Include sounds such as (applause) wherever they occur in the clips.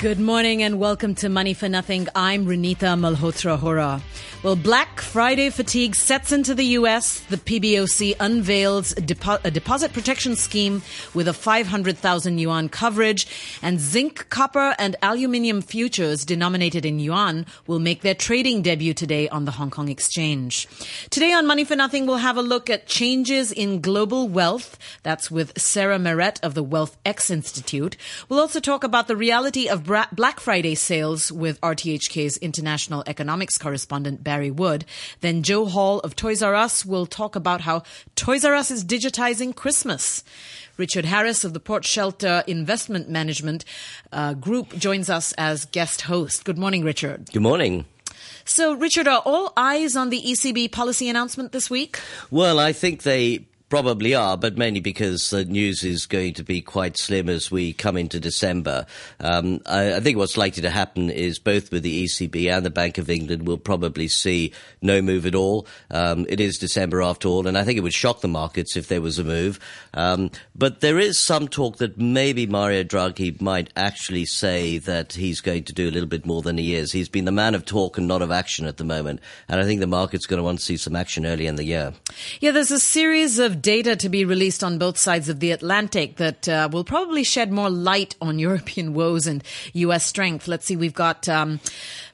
Good morning and welcome to Money for Nothing. I'm Renita Malhotra Hora. Well, Black Friday fatigue sets into the U.S. The PBOC unveils a, depo- a deposit protection scheme with a 500,000 yuan coverage, and zinc, copper, and aluminium futures denominated in yuan will make their trading debut today on the Hong Kong Exchange. Today on Money for Nothing, we'll have a look at changes in global wealth. That's with Sarah Meret of the Wealth X Institute. We'll also talk about the reality of Black Friday sales with RTHK's international economics correspondent Barry Wood. Then Joe Hall of Toys R Us will talk about how Toys R Us is digitizing Christmas. Richard Harris of the Port Shelter Investment Management uh, Group joins us as guest host. Good morning, Richard. Good morning. So, Richard, are all eyes on the ECB policy announcement this week? Well, I think they Probably are, but mainly because the news is going to be quite slim as we come into December. Um, I, I, think what's likely to happen is both with the ECB and the Bank of England will probably see no move at all. Um, it is December after all, and I think it would shock the markets if there was a move. Um, but there is some talk that maybe Mario Draghi might actually say that he's going to do a little bit more than he is. He's been the man of talk and not of action at the moment, and I think the market's going to want to see some action early in the year. Yeah, there's a series of data to be released on both sides of the Atlantic that uh, will probably shed more light on (laughs) European woes and U.S. strength. Let's see, we've got um,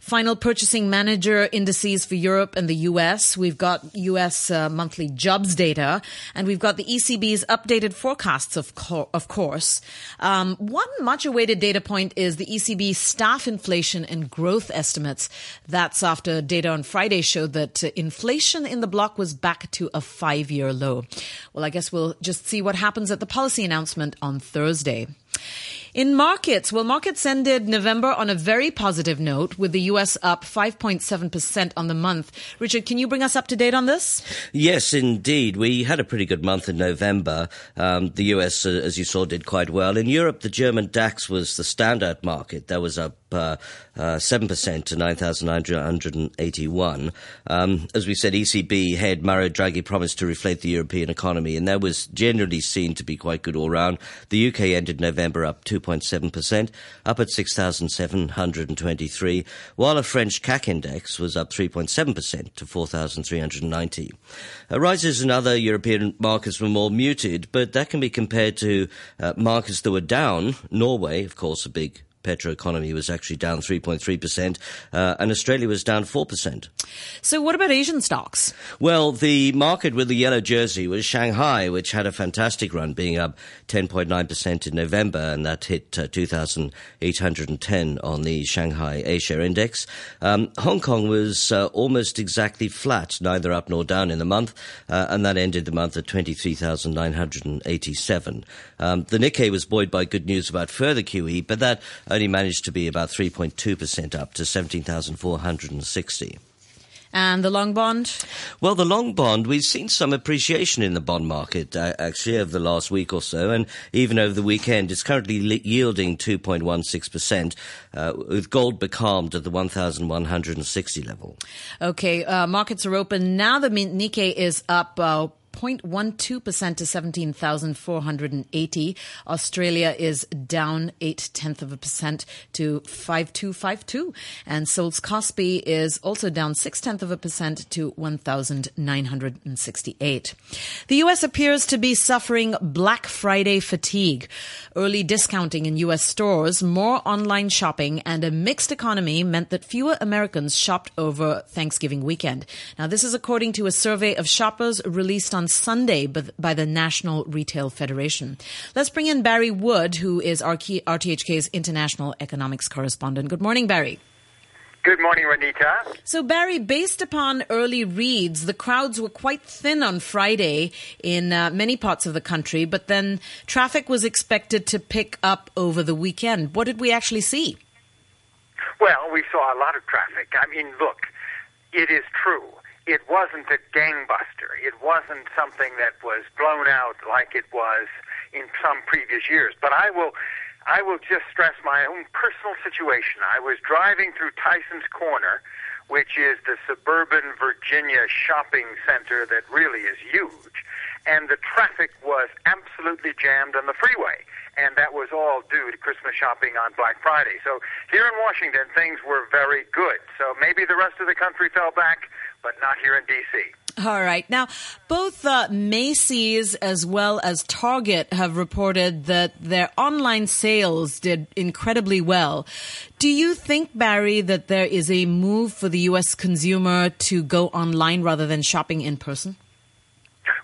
final purchasing manager indices for Europe and the US. We've got US uh, monthly jobs data, and we've got the ECB's updated forecasts, of, co- of course. Um, one much awaited data point is the ECB staff inflation and growth estimates. That's after data on Friday showed that uh, inflation in the bloc was back to a five year low. Well, I guess we'll just see what happens at the policy announcement on Thursday. In markets, well, markets ended November on a very positive note with the U.S. up 5.7% on the month. Richard, can you bring us up to date on this? Yes, indeed. We had a pretty good month in November. Um, the U.S., uh, as you saw, did quite well. In Europe, the German DAX was the standout market. That was uh, 7% to 9,981. Um, as we said, ECB head Mario Draghi promised to reflate the European economy, and that was generally seen to be quite good all round. The UK ended November up 2.7%, up at 6,723, while a French CAC index was up 3.7% to 4,390. Uh, rises in other European markets were more muted, but that can be compared to uh, markets that were down. Norway, of course, a big petro economy was actually down 3.3%, uh, and Australia was down 4%. So, what about Asian stocks? Well, the market with the yellow jersey was Shanghai, which had a fantastic run, being up 10.9% in November, and that hit uh, 2,810 on the Shanghai A-share index. Um, Hong Kong was uh, almost exactly flat, neither up nor down in the month, uh, and that ended the month at 23,987. Um, the Nikkei was buoyed by good news about further QE, but that only managed to be about 3.2% up to 17,460. And the long bond? Well, the long bond, we've seen some appreciation in the bond market uh, actually over the last week or so, and even over the weekend. It's currently yielding 2.16%, uh, with gold becalmed at the 1,160 level. Okay, uh, markets are open. Now the Nikkei is up uh, 0.12% to 17,480. Australia is down 8 tenth of a percent to 5252. And Seoul's Kospi is also down 6 tenth of a percent to 1,968. The U.S. appears to be suffering Black Friday fatigue. Early discounting in U.S. stores, more online shopping, and a mixed economy meant that fewer Americans shopped over Thanksgiving weekend. Now, this is according to a survey of shoppers released on Sunday by the National Retail Federation. Let's bring in Barry Wood, who is RTHK's international economics correspondent. Good morning, Barry. Good morning, Renita. So, Barry, based upon early reads, the crowds were quite thin on Friday in uh, many parts of the country, but then traffic was expected to pick up over the weekend. What did we actually see? Well, we saw a lot of traffic. I mean, look, it is true it wasn't a gangbuster. It wasn't something that was blown out like it was in some previous years. But I will, I will just stress my own personal situation. I was driving through Tysons Corner, which is the suburban Virginia shopping center that really is huge. and the traffic was absolutely jammed on the freeway. And that was all due to Christmas shopping on Black Friday. So here in Washington, things were very good. So maybe the rest of the country fell back, but not here in D.C. All right. Now, both uh, Macy's as well as Target have reported that their online sales did incredibly well. Do you think, Barry, that there is a move for the U.S. consumer to go online rather than shopping in person?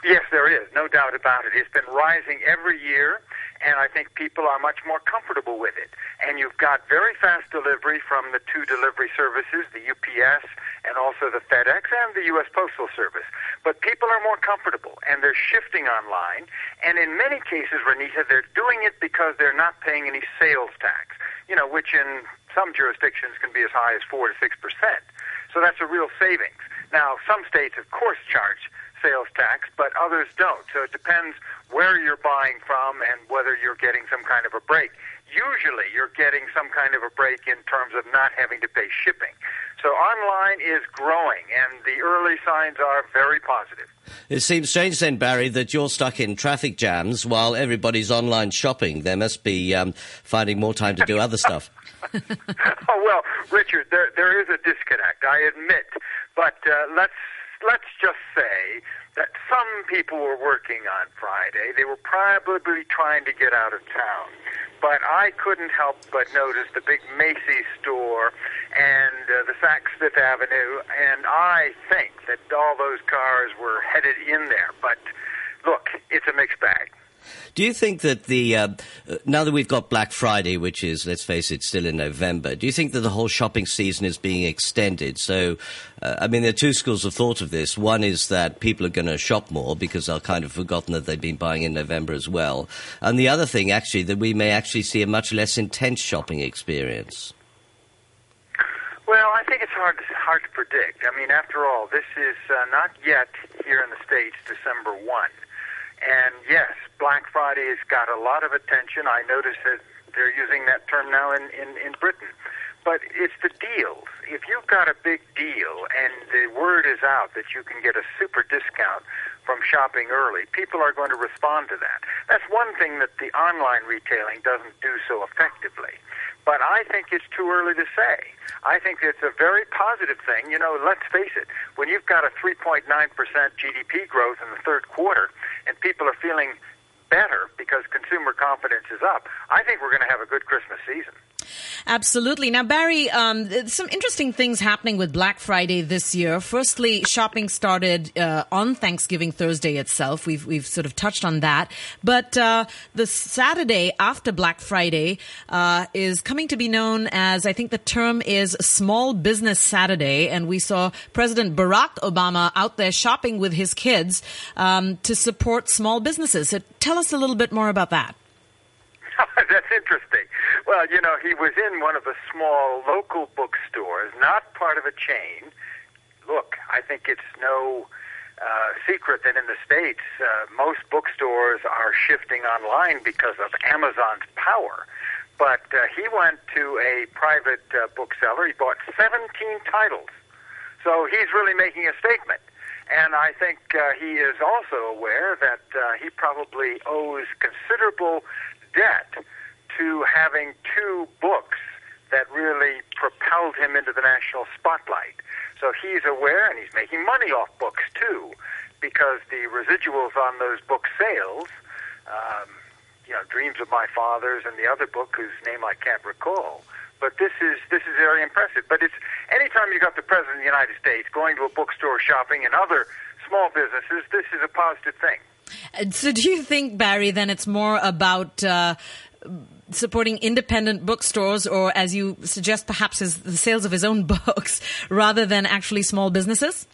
Yes, there is. No doubt about it. It's been rising every year and I think people are much more comfortable with it. And you've got very fast delivery from the two delivery services, the UPS and also the FedEx and the U.S. Postal Service. But people are more comfortable and they're shifting online. And in many cases, Renita, they're doing it because they're not paying any sales tax, you know, which in some jurisdictions can be as high as 4 to 6%. So that's a real savings. Now, some states, of course, charge sales tax, but others don't. So it depends where you're buying from and whether you're getting some kind of a break. Usually you're getting some kind of a break in terms of not having to pay shipping. So online is growing, and the early signs are very positive. It seems strange then, Barry, that you're stuck in traffic jams while everybody's online shopping. They must be um, finding more time to do other stuff. (laughs) (laughs) oh, well, Richard, there, there is a disconnect, I admit. But uh, let's let's just say that some people were working on Friday. They were probably trying to get out of town. But I couldn't help but notice the big Macy's store and uh, the Saks Fifth Avenue, and I think that all those cars were headed in there. But look, it's a mixed bag. Do you think that the uh, now that we've got Black Friday, which is let's face it, still in November, do you think that the whole shopping season is being extended? So, uh, I mean, there are two schools of thought of this. One is that people are going to shop more because they've kind of forgotten that they've been buying in November as well, and the other thing, actually, that we may actually see a much less intense shopping experience. Well, I think it's hard to, hard to predict. I mean, after all, this is uh, not yet here in the states December one. And yes, Black Friday has got a lot of attention. I notice that they're using that term now in, in, in Britain. But it's the deals. If you've got a big deal and the word is out that you can get a super discount from shopping early, people are going to respond to that. That's one thing that the online retailing doesn't do so effectively. But I think it's too early to say. I think it's a very positive thing. You know, let's face it, when you've got a 3.9% GDP growth in the third quarter and people are feeling better because consumer confidence is up, I think we're going to have a good Christmas season. Absolutely. Now, Barry, um, some interesting things happening with Black Friday this year. Firstly, shopping started uh, on Thanksgiving Thursday itself. We've we've sort of touched on that, but uh, the Saturday after Black Friday uh, is coming to be known as I think the term is Small Business Saturday, and we saw President Barack Obama out there shopping with his kids um, to support small businesses. So tell us a little bit more about that. (laughs) That's interesting. Well, you know, he was in one of the small local bookstores, not part of a chain. Look, I think it's no uh, secret that in the States, uh, most bookstores are shifting online because of Amazon's power. But uh, he went to a private uh, bookseller. He bought 17 titles. So he's really making a statement. And I think uh, he is also aware that uh, he probably owes considerable debt to having two books that really propelled him into the national spotlight. So he's aware and he's making money off books too, because the residuals on those book sales, um, you know, Dreams of My Fathers and the other book whose name I can't recall. But this is this is very impressive. But it's anytime you got the president of the United States going to a bookstore shopping and other small businesses, this is a positive thing. So, do you think, Barry, then it's more about uh, supporting independent bookstores, or as you suggest, perhaps his, the sales of his own (laughs) books, rather than actually small businesses?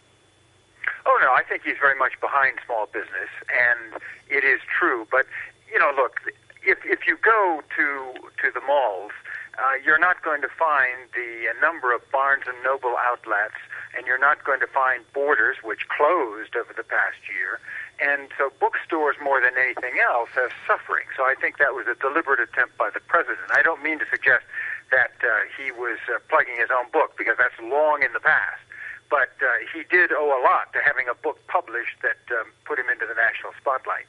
Oh no, I think he's very much behind small business, and it is true. But you know, look, if if you go to to the malls, uh, you're not going to find the uh, number of Barnes and Noble outlets, and you're not going to find Borders, which closed over the past year. And so bookstores, more than anything else, are suffering. So I think that was a deliberate attempt by the president. I don't mean to suggest that uh, he was uh, plugging his own book, because that's long in the past. but uh, he did owe a lot to having a book published that um, put him into the national spotlight.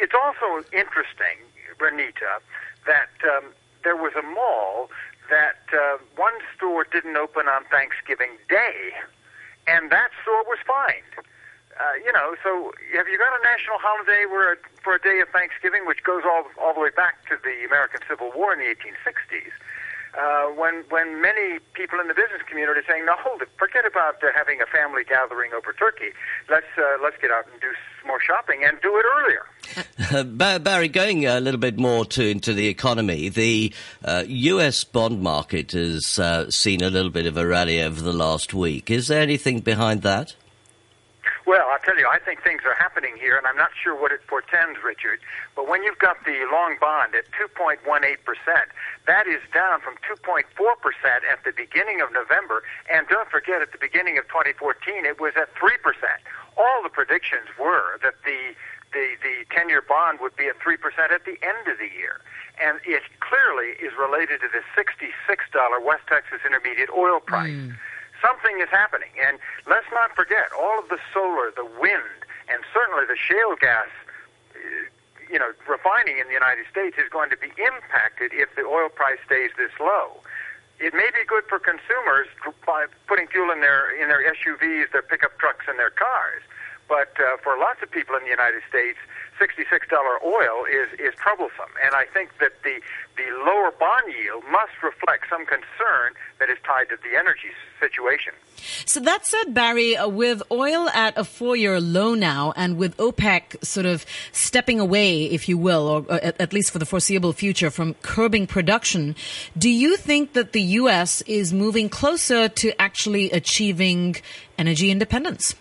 It's also interesting, Renita, that um, there was a mall that uh, one store didn't open on Thanksgiving Day, and that store was fined. Uh, you know, so have you got a national holiday where for a day of Thanksgiving, which goes all all the way back to the American Civil War in the 1860s? uh, when when many people in the business community are saying, "No, hold it, forget about uh, having a family gathering over turkey. Let's uh, let's get out and do more shopping and do it earlier." (laughs) Barry, going a little bit more to into the economy, the U.S. Uh, bond market has uh, seen a little bit of a rally over the last week. Is there anything behind that? Well, I'll tell you, I think things are happening here, and I'm not sure what it portends, Richard. But when you've got the long bond at 2.18%, that is down from 2.4% at the beginning of November. And don't forget, at the beginning of 2014, it was at 3%. All the predictions were that the the, the 10 year bond would be at 3% at the end of the year. And it clearly is related to the $66 West Texas Intermediate oil price. Mm something is happening. And let's not forget all of the solar, the wind, and certainly the shale gas, uh, you know, refining in the United States is going to be impacted if the oil price stays this low. It may be good for consumers by putting fuel in their in their SUVs, their pickup trucks, and their cars. But uh, for lots of people in the United States, $66 oil is, is troublesome. And I think that the, the lower bond yield must reflect some concern that is tied to the energy situation. So that said, Barry, uh, with oil at a four-year low now, and with OPEC sort of stepping away, if you will, or, at, at least for the foreseeable future, from curbing production, do you think that the U.S. is moving closer to actually achieving energy independence?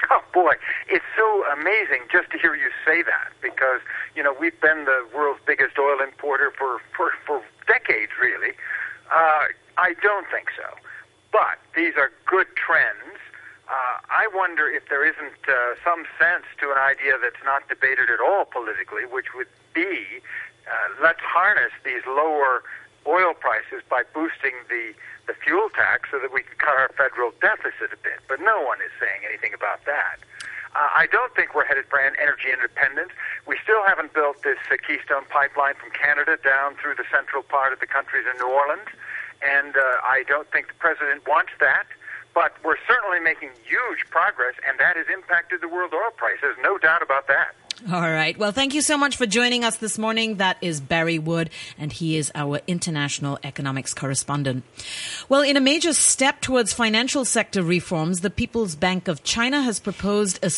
(laughs) Oh boy, it's so amazing just to hear you say that because you know we've been the world's biggest oil importer for for, for decades, really. Uh, I don't think so, but these are good trends. Uh, I wonder if there isn't uh, some sense to an idea that's not debated at all politically, which would be uh, let's harness these lower oil prices by boosting the the fuel tax so that we can cut our federal deficit a bit. But no one is saying anything about that. Uh, I don't think we're headed for energy independence. We still haven't built this uh, Keystone pipeline from Canada down through the central part of the country to New Orleans, and uh, I don't think the president wants that. But we're certainly making huge progress, and that has impacted the world oil price. There's no doubt about that. All right. Well, thank you so much for joining us this morning. That is Barry Wood, and he is our international economics correspondent. Well, in a major step towards financial sector reforms, the People's Bank of China has proposed a,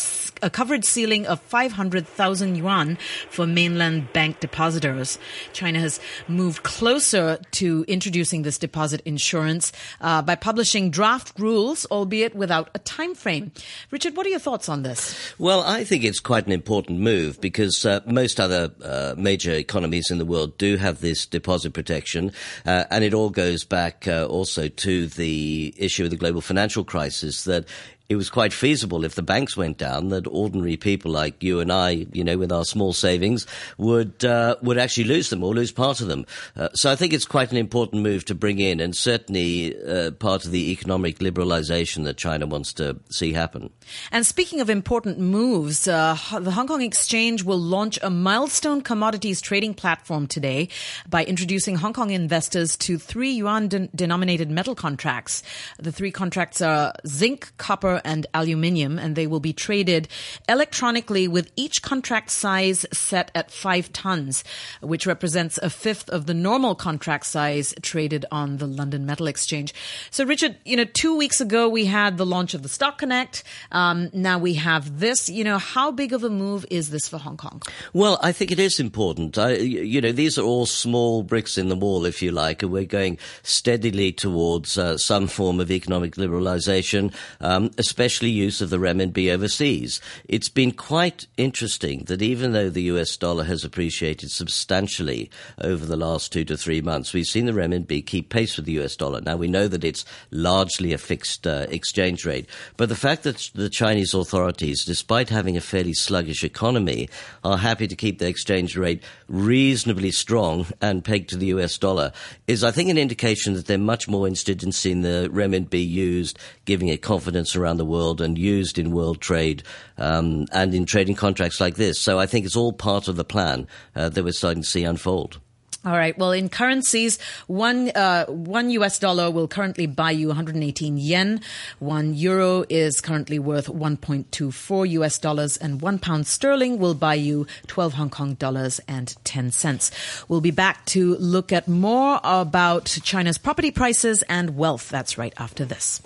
a coverage ceiling of 500,000 yuan for mainland bank depositors. China has moved closer to introducing this deposit insurance uh, by publishing draft rules, albeit without a time frame. Richard, what are your thoughts on this? Well, I think it's quite an important move because uh, most other uh, major economies in the world do have this deposit protection, uh, and it all goes back uh, also to the issue of the global financial crisis that it was quite feasible if the banks went down that ordinary people like you and I, you know, with our small savings, would uh, would actually lose them or lose part of them. Uh, so I think it's quite an important move to bring in, and certainly uh, part of the economic liberalisation that China wants to see happen. And speaking of important moves, uh, the Hong Kong Exchange will launch a milestone commodities trading platform today by introducing Hong Kong investors to three yuan denominated metal contracts. The three contracts are zinc, copper and aluminium, and they will be traded electronically with each contract size set at five tons, which represents a fifth of the normal contract size traded on the London Metal Exchange. So, Richard, you know, two weeks ago we had the launch of the Stock Connect. Um, now we have this. You know, how big of a move is this for Hong Kong? Well, I think it is important. I, you know, these are all small bricks in the wall, if you like, and we're going steadily towards uh, some form of economic liberalisation. Um, especially use of the renminbi overseas. It's been quite interesting that even though the US dollar has appreciated substantially over the last two to three months, we've seen the renminbi keep pace with the US dollar. Now we know that it's largely a fixed uh, exchange rate, but the fact that the Chinese authorities, despite having a fairly sluggish economy, are happy to keep the exchange rate reasonably strong and pegged to the US dollar is, I think, an indication that they're much more interested in seeing the renminbi used, giving it confidence around the world and used in world trade um, and in trading contracts like this. So I think it's all part of the plan uh, that we're starting to see unfold. All right. Well, in currencies, one uh, one US dollar will currently buy you 118 yen. One euro is currently worth 1.24 US dollars, and one pound sterling will buy you 12 Hong Kong dollars and 10 cents. We'll be back to look at more about China's property prices and wealth. That's right after this.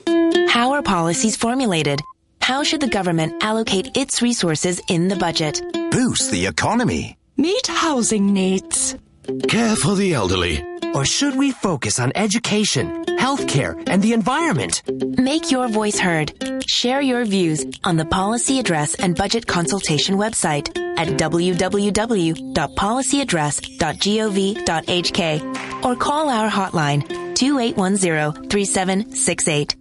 How are policies formulated? How should the government allocate its resources in the budget? Boost the economy. Meet housing needs Care for the elderly. Or should we focus on education, healthcare, and the environment? Make your voice heard. Share your views on the Policy Address and Budget Consultation website at www.policyaddress.gov.hk or call our hotline 2810 3768.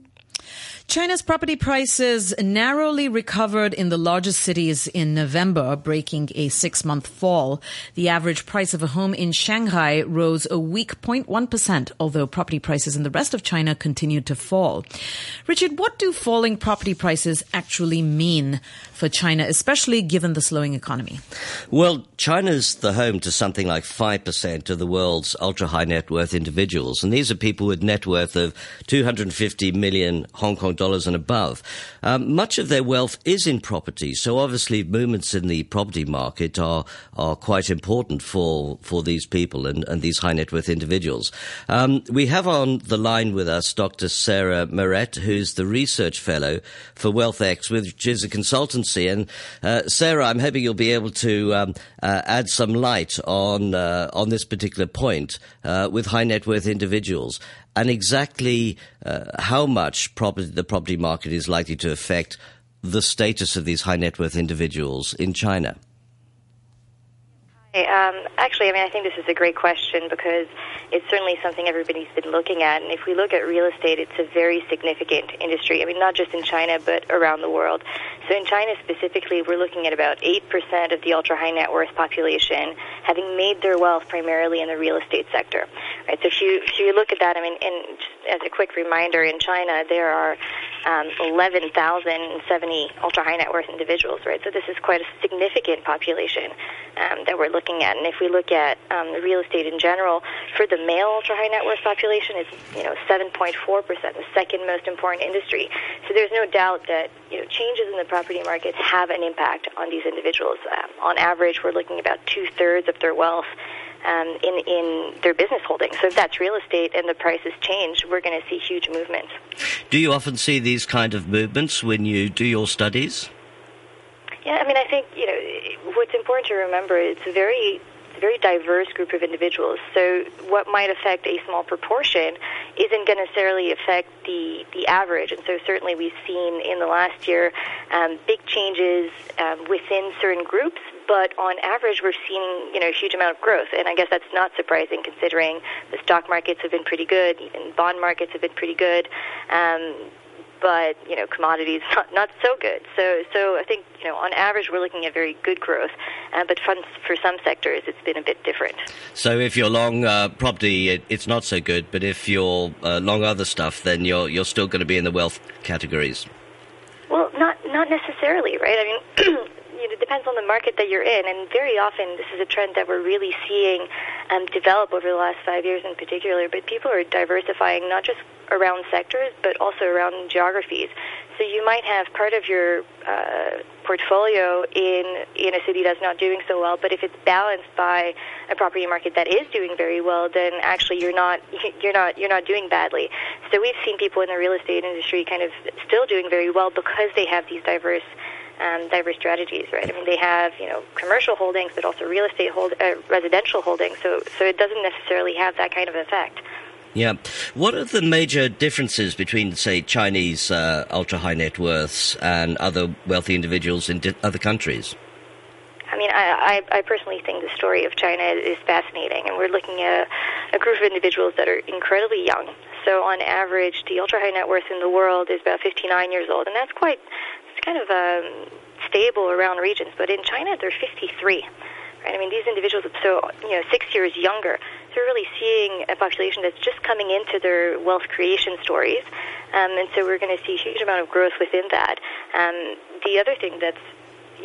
China's property prices narrowly recovered in the largest cities in November, breaking a six month fall. The average price of a home in Shanghai rose a weak 0.1%, although property prices in the rest of China continued to fall. Richard, what do falling property prices actually mean for China, especially given the slowing economy? Well, China's the home to something like 5% of the world's ultra high net worth individuals. And these are people with net worth of 250 million Hong Kong dollars and above. Um, much of their wealth is in property, so obviously movements in the property market are are quite important for for these people and, and these high net worth individuals. Um, we have on the line with us Dr. Sarah Moret, who's the research fellow for WealthX, which is a consultancy. And uh, Sarah, I'm hoping you'll be able to um, uh, add some light on uh, on this particular point uh, with high net worth individuals and exactly uh, how much property, the property market is likely to affect the status of these high net worth individuals in China? Um, actually, I mean, I think this is a great question because it's certainly something everybody's been looking at. And if we look at real estate, it's a very significant industry. I mean, not just in China, but around the world. So in China specifically, we're looking at about 8% of the ultra high net worth population having made their wealth primarily in the real estate sector. Right? So if you, if you look at that, I mean, and as a quick reminder, in China, there are um, 11,070 ultra high net worth individuals, right? So this is quite a significant population um, that we're looking at. And if we look at um, real estate in general, for the male ultra high net worth population, it's you know 7.4 percent, the second most important industry. So there's no doubt that you know changes in the property markets have an impact on these individuals. Um, on average, we're looking about two thirds of their wealth um, in in their business holdings. So if that's real estate and the prices change, we're going to see huge movements. Do you often see these kind of movements when you do your studies? Yeah, I mean, I think you know what's important to remember. It's very very diverse group of individuals. So what might affect a small proportion isn't going to necessarily affect the the average. And so certainly we've seen in the last year um, big changes um, within certain groups. But on average, we're seeing you know a huge amount of growth, and I guess that's not surprising considering the stock markets have been pretty good, even bond markets have been pretty good. Um, but you know commodities not (laughs) not so good. So so I think you know on average we're looking at very good growth, uh, but for, for some sectors it's been a bit different. So if you're long uh, property, it, it's not so good. But if you're uh, long other stuff, then you're you're still going to be in the wealth categories. Well, not not necessarily, right? I mean. (clears throat) it depends on the market that you're in, and very often this is a trend that we're really seeing um, develop over the last five years in particular. But people are diversifying not just around sectors, but also around geographies. So you might have part of your uh, portfolio in in a city that's not doing so well, but if it's balanced by a property market that is doing very well, then actually you're not (laughs) you're not you're not doing badly. So we've seen people in the real estate industry kind of still doing very well because they have these diverse um, diverse strategies, right? I mean, they have you know commercial holdings, but also real estate hold uh, residential holdings. So so it doesn't necessarily have that kind of effect. Yeah. What are the major differences between, say, Chinese uh, ultra high net worths and other wealthy individuals in di- other countries? I mean, I, I, I personally think the story of China is fascinating, and we're looking at a group of individuals that are incredibly young. So, on average, the ultra high net worth in the world is about 59 years old, and that's quite, it's kind of um, stable around regions. But in China, they're 53. Right? I mean, these individuals, are so you know, six years younger, they're really seeing a population that's just coming into their wealth creation stories, um, and so we're going to see a huge amount of growth within that. Um, the other thing that's,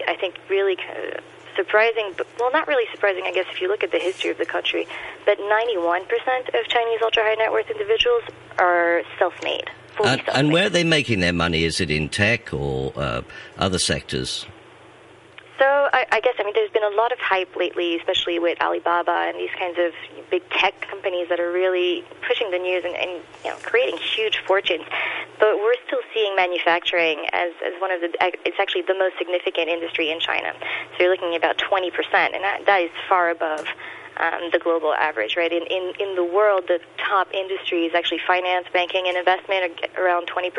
I think, really kind of surprising, but, well, not really surprising, I guess, if you look at the history of the country, but 91% of Chinese ultra high net worth individuals are self-made. And, and, where are they making their money? Is it in tech or uh, other sectors? So I, I guess I mean there's been a lot of hype lately, especially with Alibaba and these kinds of big tech companies that are really pushing the news and, and you know creating huge fortunes. But we're still seeing manufacturing as, as one of the it's actually the most significant industry in China. So you're looking at about 20 percent, and that, that is far above um, the global average, right? In, in, in the world, the top industry is actually finance, banking, and investment, are around 20%,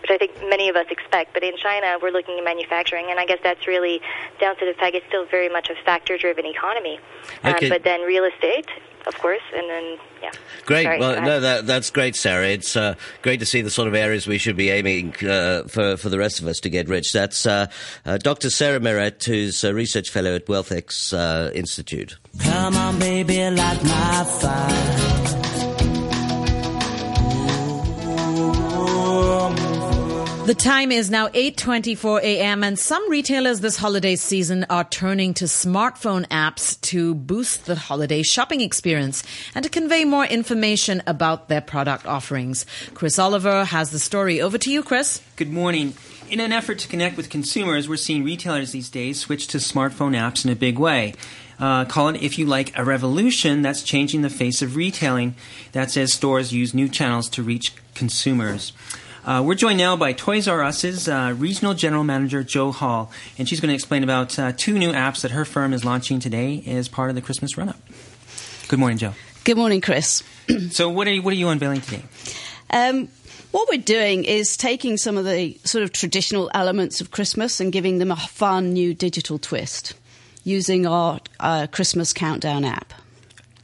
which I think many of us expect. But in China, we're looking at manufacturing, and I guess that's really down to the fact it's still very much a factor-driven economy. Um, okay. but then real estate of course, and then yeah. Great. Sorry, well, no, that, that's great, Sarah. It's uh, great to see the sort of areas we should be aiming uh, for for the rest of us to get rich. That's uh, uh Dr. Sarah Meret, who's a research fellow at WealthX uh, Institute. Come on, baby, light my fire. The time is now 8:24 a.m. and some retailers this holiday season are turning to smartphone apps to boost the holiday shopping experience and to convey more information about their product offerings. Chris Oliver has the story. Over to you, Chris. Good morning. In an effort to connect with consumers, we're seeing retailers these days switch to smartphone apps in a big way. Uh, call it, if you like, a revolution that's changing the face of retailing. That says stores use new channels to reach consumers. Uh, we're joined now by Toys R Us's uh, Regional General Manager Joe Hall, and she's going to explain about uh, two new apps that her firm is launching today as part of the Christmas run up. Good morning, Joe. Good morning, Chris. (clears throat) so, what are you, what are you unveiling today? Um, what we're doing is taking some of the sort of traditional elements of Christmas and giving them a fun new digital twist using our uh, Christmas countdown app.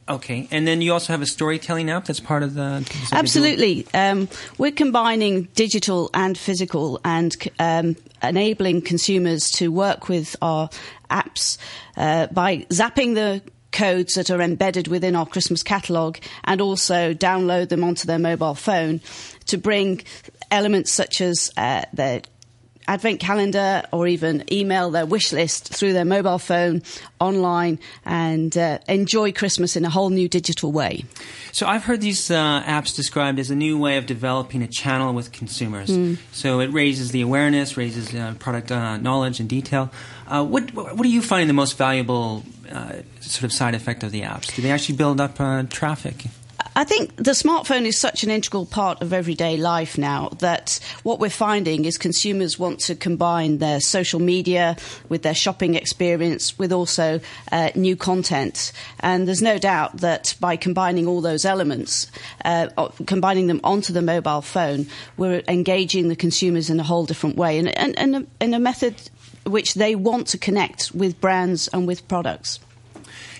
Okay, and then you also have a storytelling app that's part of the. Absolutely, um, we're combining digital and physical, and um, enabling consumers to work with our apps uh, by zapping the codes that are embedded within our Christmas catalogue, and also download them onto their mobile phone to bring elements such as uh, their advent calendar or even email their wish list through their mobile phone online and uh, enjoy Christmas in a whole new digital way. So I've heard these uh, apps described as a new way of developing a channel with consumers. Mm. So it raises the awareness, raises uh, product uh, knowledge and detail. Uh, what what are you finding the most valuable uh, sort of side effect of the apps? Do they actually build up traffic? I think the smartphone is such an integral part of everyday life now that what we're finding is consumers want to combine their social media with their shopping experience with also uh, new content. And there's no doubt that by combining all those elements, uh, combining them onto the mobile phone, we're engaging the consumers in a whole different way and, and, and a, in a method which they want to connect with brands and with products.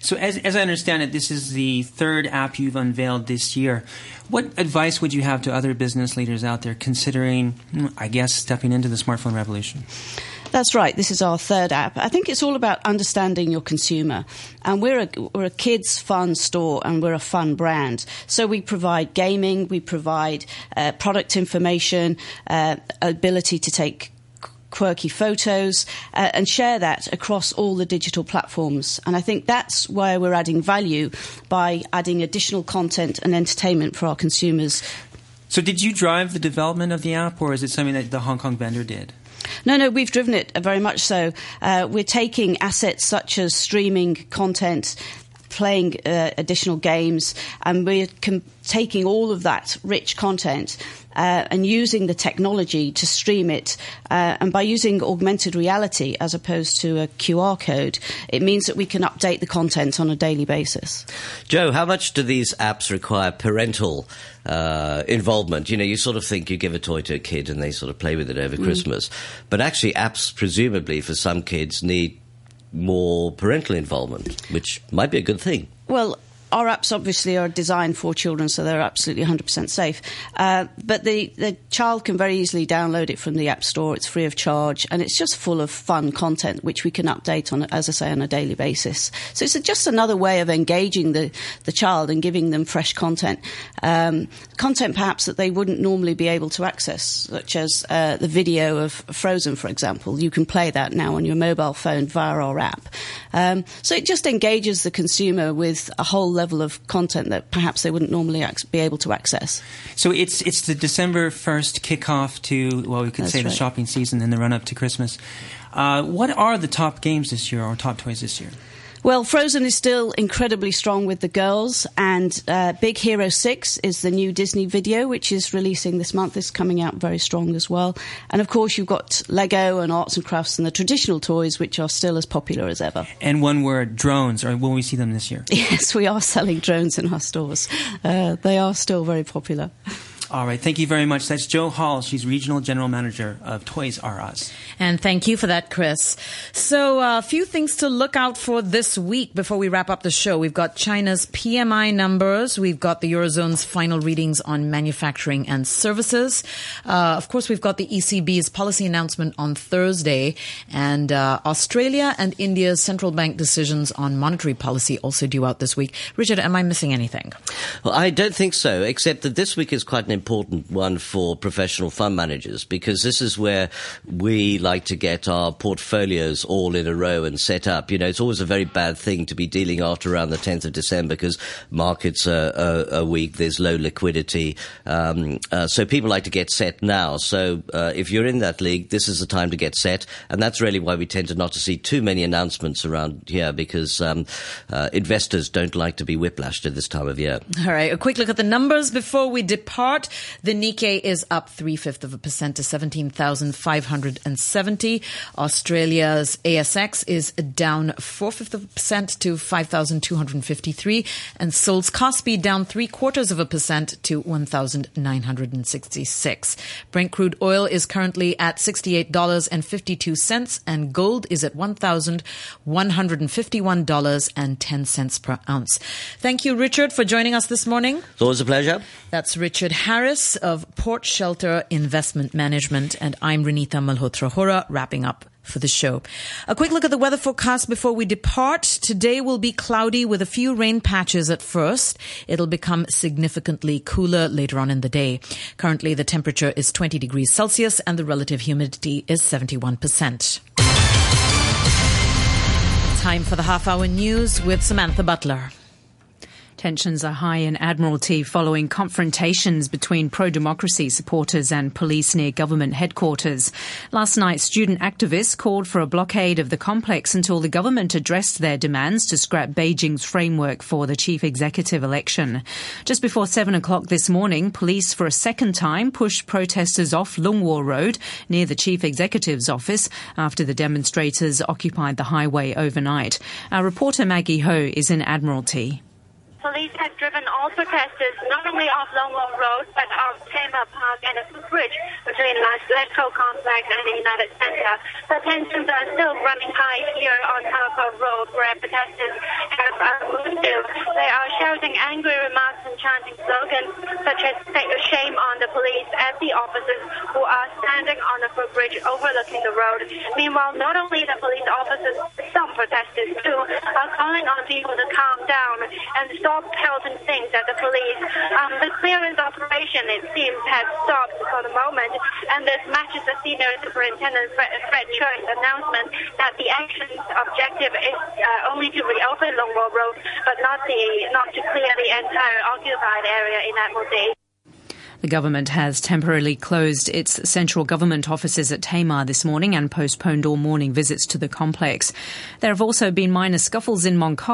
So, as, as I understand it, this is the third app you've unveiled this year. What advice would you have to other business leaders out there considering, I guess, stepping into the smartphone revolution? That's right. This is our third app. I think it's all about understanding your consumer. And we're a, we're a kids' fun store and we're a fun brand. So we provide gaming, we provide uh, product information, uh, ability to take quirky photos uh, and share that across all the digital platforms. And I think that's where we're adding value by adding additional content and entertainment for our consumers. So, did you drive the development of the app, or is it something that the Hong Kong vendor did? No, no, we've driven it very much so. Uh, we're taking assets such as streaming content playing uh, additional games, and we're com- taking all of that rich content uh, and using the technology to stream it. Uh, and by using augmented reality as opposed to a QR code, it means that we can update the content on a daily basis. Joe, how much do these apps require parental uh, involvement? You know, you sort of think you give a toy to a kid and they sort of play with it over mm. Christmas. But actually, apps, presumably, for some kids, need more parental involvement, which might be a good thing. Well, our apps obviously are designed for children, so they're absolutely 100% safe. Uh, but the, the child can very easily download it from the App Store. It's free of charge, and it's just full of fun content, which we can update on, as I say, on a daily basis. So it's just another way of engaging the, the child and giving them fresh content. Um, content perhaps that they wouldn't normally be able to access, such as uh, the video of Frozen, for example. You can play that now on your mobile phone via our app. Um, so it just engages the consumer with a whole level of content that perhaps they wouldn't normally ac- be able to access. So it's it's the December first kickoff to well, we could That's say right. the shopping season and the run up to Christmas. Uh, what are the top games this year or top toys this year? Well, Frozen is still incredibly strong with the girls, and uh, Big Hero 6 is the new Disney video, which is releasing this month. It's coming out very strong as well. And of course, you've got Lego and arts and crafts and the traditional toys, which are still as popular as ever. And one word, drones, or will we see them this year? (laughs) Yes, we are selling drones in our stores. Uh, they are still very popular. (laughs) All right, thank you very much. That's Joe Hall. She's Regional General Manager of Toys R Us. And thank you for that, Chris. So, a uh, few things to look out for this week before we wrap up the show. We've got China's PMI numbers. We've got the Eurozone's final readings on manufacturing and services. Uh, of course, we've got the ECB's policy announcement on Thursday, and uh, Australia and India's central bank decisions on monetary policy also due out this week. Richard, am I missing anything? Well, I don't think so, except that this week is quite an important one for professional fund managers because this is where we like to get our portfolios all in a row and set up. You know, it's always a very bad thing to be dealing after around the 10th of December because markets are, are, are weak, there's low liquidity. Um, uh, so people like to get set now. So uh, if you're in that league, this is the time to get set. And that's really why we tend to not to see too many announcements around here because um, uh, investors don't like to be whiplashed at this time of year. All right, a quick look at the numbers before we depart. The Nikkei is up three fifths of a percent to 17,570. Australia's ASX is down four fifths of a percent to 5,253. And Seoul's Kospi down three quarters of a percent to 1,966. Brent crude oil is currently at $68.52 and gold is at $1,151.10 per ounce. Thank you, Richard, for joining us this morning. It's always a pleasure. That's Richard Harris of Port Shelter Investment Management, and I'm Renita Malhotra Hora, wrapping up for the show. A quick look at the weather forecast before we depart. Today will be cloudy with a few rain patches at first. It'll become significantly cooler later on in the day. Currently, the temperature is 20 degrees Celsius and the relative humidity is 71%. Time for the half hour news with Samantha Butler. Tensions are high in Admiralty following confrontations between pro-democracy supporters and police near government headquarters. Last night, student activists called for a blockade of the complex until the government addressed their demands to scrap Beijing's framework for the chief executive election. Just before seven o'clock this morning, police for a second time pushed protesters off Lung Wo Road near the chief executive's office after the demonstrators occupied the highway overnight. Our reporter Maggie Ho is in Admiralty. Police have driven all protesters not only off Lung Wo Road but off Tamar Park and a footbridge between Lasletco Complex and the United Center. The tensions are still running high here on Harcourt Road where protesters have uh, moved to. They are shouting angry remarks and chanting slogans such as shame on the police at the officers who are standing on the footbridge overlooking the road. Meanwhile, not only the police officers, some protesters too, are calling on people to calm down and stop pelting things at the police. Um, the clearance operation, it seems, has stopped for the moment, and this matches the senior superintendent Fred, Fred Church's announcement that the action's objective is uh, only to reopen Lung Wo Road, but not the not to clear the entire occupied area in Admiralty. The government has temporarily closed its central government offices at Tamar this morning and postponed all morning visits to the complex. There have also been minor scuffles in Mongkok